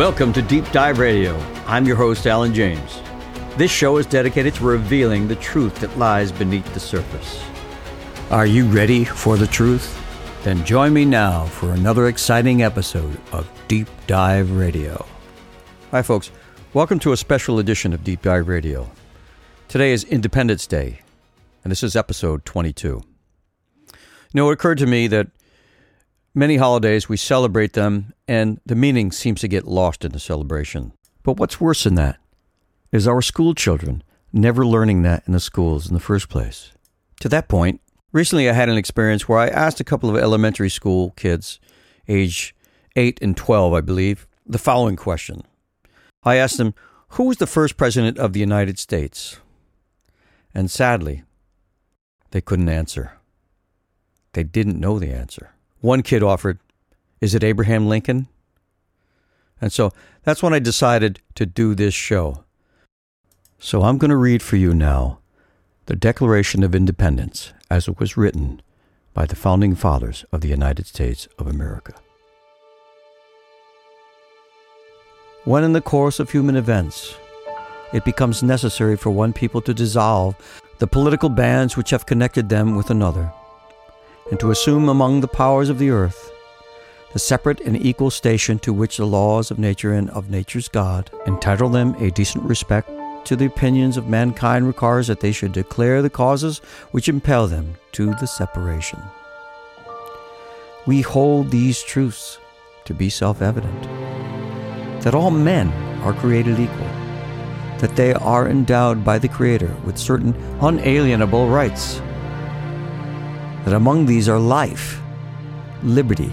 Welcome to Deep Dive Radio. I'm your host, Alan James. This show is dedicated to revealing the truth that lies beneath the surface. Are you ready for the truth? Then join me now for another exciting episode of Deep Dive Radio. Hi, folks. Welcome to a special edition of Deep Dive Radio. Today is Independence Day, and this is episode 22. You know, it occurred to me that many holidays we celebrate them, and the meaning seems to get lost in the celebration. But what's worse than that is our school children never learning that in the schools in the first place. To that point, Recently, I had an experience where I asked a couple of elementary school kids, age 8 and 12, I believe, the following question. I asked them, Who was the first president of the United States? And sadly, they couldn't answer. They didn't know the answer. One kid offered, Is it Abraham Lincoln? And so that's when I decided to do this show. So I'm going to read for you now the Declaration of Independence as it was written by the founding fathers of the United States of America. When in the course of human events it becomes necessary for one people to dissolve the political bands which have connected them with another, and to assume among the powers of the earth the separate and equal station to which the laws of nature and of nature's God entitle them a decent respect to the opinions of mankind requires that they should declare the causes which impel them to the separation. We hold these truths to be self evident that all men are created equal, that they are endowed by the Creator with certain unalienable rights, that among these are life, liberty,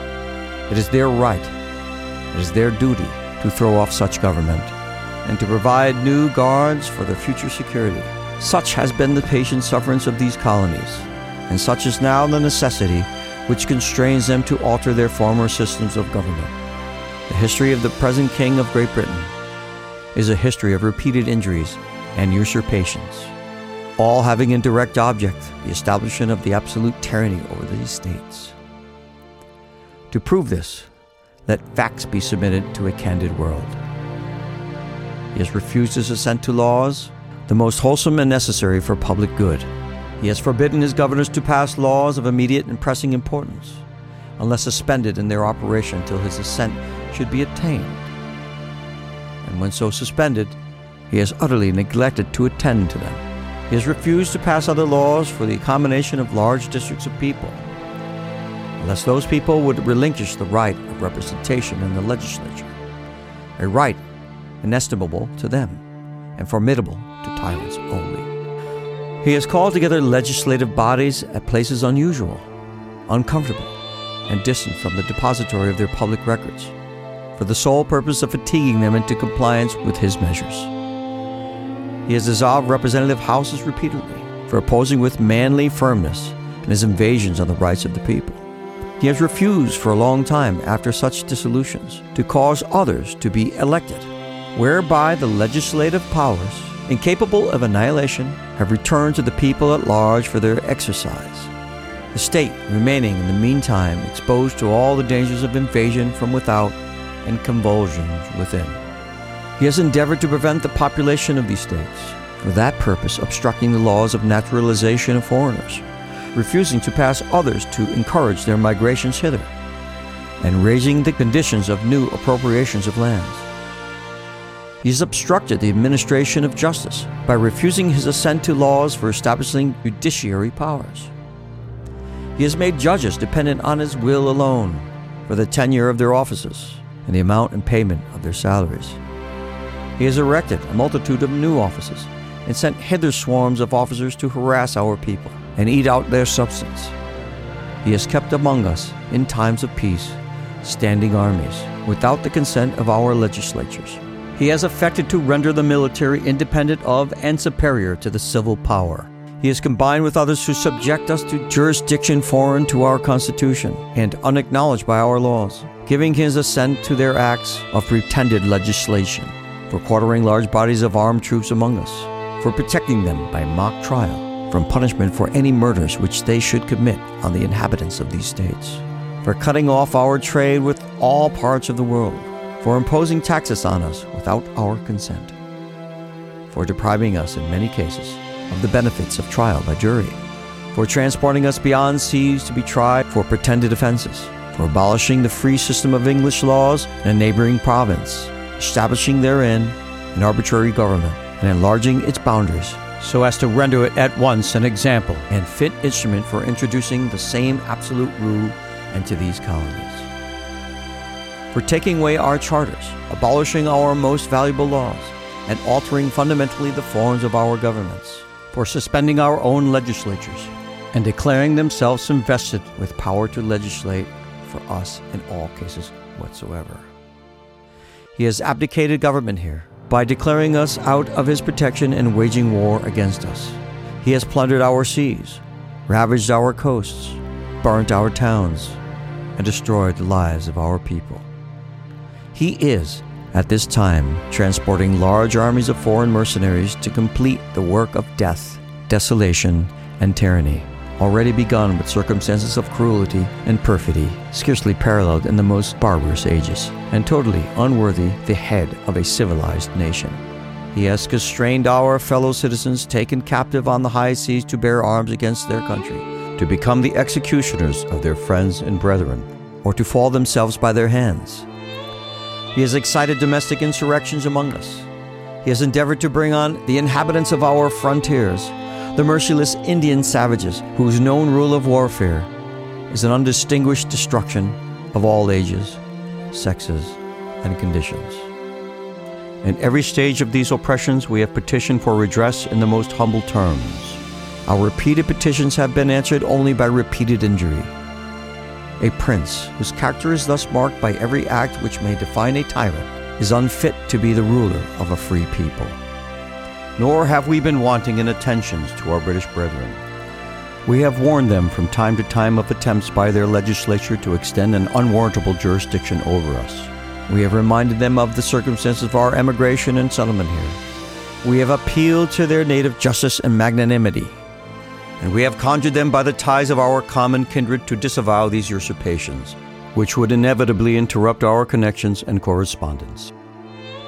it is their right it is their duty to throw off such government and to provide new guards for their future security. Such has been the patient sufferance of these colonies, and such is now the necessity which constrains them to alter their former systems of government. The history of the present King of Great Britain is a history of repeated injuries and usurpations, all having in direct object the establishment of the absolute tyranny over these states. To prove this, let facts be submitted to a candid world. He has refused his assent to laws, the most wholesome and necessary for public good. He has forbidden his governors to pass laws of immediate and pressing importance, unless suspended in their operation till his assent should be attained. And when so suspended, he has utterly neglected to attend to them. He has refused to pass other laws for the accommodation of large districts of people unless those people would relinquish the right of representation in the legislature, a right inestimable to them and formidable to tyrants only. He has called together legislative bodies at places unusual, uncomfortable, and distant from the depository of their public records, for the sole purpose of fatiguing them into compliance with his measures. He has dissolved representative houses repeatedly for opposing with manly firmness his invasions on the rights of the people. He has refused for a long time after such dissolutions to cause others to be elected, whereby the legislative powers, incapable of annihilation, have returned to the people at large for their exercise. The state remaining in the meantime exposed to all the dangers of invasion from without and convulsions within. He has endeavored to prevent the population of these states, for that purpose obstructing the laws of naturalization of foreigners refusing to pass others to encourage their migrations hither. and raising the conditions of new appropriations of lands. He has obstructed the administration of justice by refusing his assent to laws for establishing judiciary powers. He has made judges dependent on his will alone for the tenure of their offices and the amount and payment of their salaries. He has erected a multitude of new offices and sent hither swarms of officers to harass our people and eat out their substance. He has kept among us, in times of peace, standing armies without the consent of our legislatures. He has affected to render the military independent of and superior to the civil power. He has combined with others to subject us to jurisdiction foreign to our Constitution and unacknowledged by our laws, giving his assent to their acts of pretended legislation, for quartering large bodies of armed troops among us, for protecting them by mock trial from punishment for any murders which they should commit on the inhabitants of these states, for cutting off our trade with all parts of the world, for imposing taxes on us without our consent, for depriving us in many cases of the benefits of trial by jury, for transporting us beyond seas to be tried for pretended offenses, for abolishing the free system of English laws in a neighboring province, establishing therein an arbitrary government, and enlarging its boundaries so as to render it at once an example and fit instrument for introducing the same absolute rule into these colonies. For taking away our charters, abolishing our most valuable laws, and altering fundamentally the forms of our governments. For suspending our own legislatures and declaring themselves invested with power to legislate for us in all cases whatsoever. He has abdicated government here by declaring us out of his protection and waging war against us. He has plundered our seas, ravaged our coasts, burnt our towns, and destroyed the lives of our people. He is, at this time, transporting large armies of foreign mercenaries to complete the work of death, desolation, and tyranny already begun with circumstances of cruelty and perfidy scarcely paralleled in the most barbarous ages, and totally unworthy the head of a civilized nation. He has constrained our fellow citizens taken captive on the high seas to bear arms against their country, to become the executioners of their friends and brethren, or to fall themselves by their hands. He has excited domestic insurrections among us. He has endeavored to bring on the inhabitants of our frontiers the merciless Indian savages whose known rule of warfare is an undistinguished destruction of all ages, sexes, and conditions. In every stage of these oppressions, we have petitioned for redress in the most humble terms. Our repeated petitions have been answered only by repeated injury. A prince, whose character is thus marked by every act which may define a tyrant, is unfit to be the ruler of a free people nor have we been wanting in attentions to our British brethren. We have warned them from time to time of attempts by their legislature to extend an unwarrantable jurisdiction over us. We have reminded them of the circumstances of our emigration and settlement here. We have appealed to their native justice and magnanimity, and we have conjured them by the ties of our common kindred to disavow these usurpations, which would inevitably interrupt our connections and correspondence.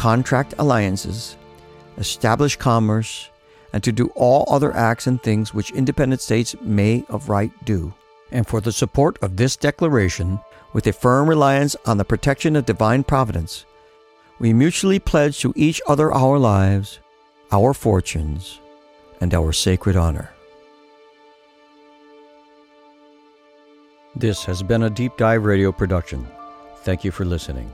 contract alliances, establish commerce, and to do all other acts and things which independent states may of right do. And for the support of this declaration, with a firm reliance on the protection of divine providence, we mutually pledge to each other our lives, our fortunes, and our sacred honor. This has been a Deep Dive Radio production. Thank you for listening.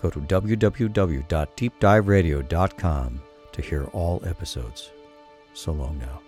Go to www.deepdiveradio.com to hear all episodes. So long now.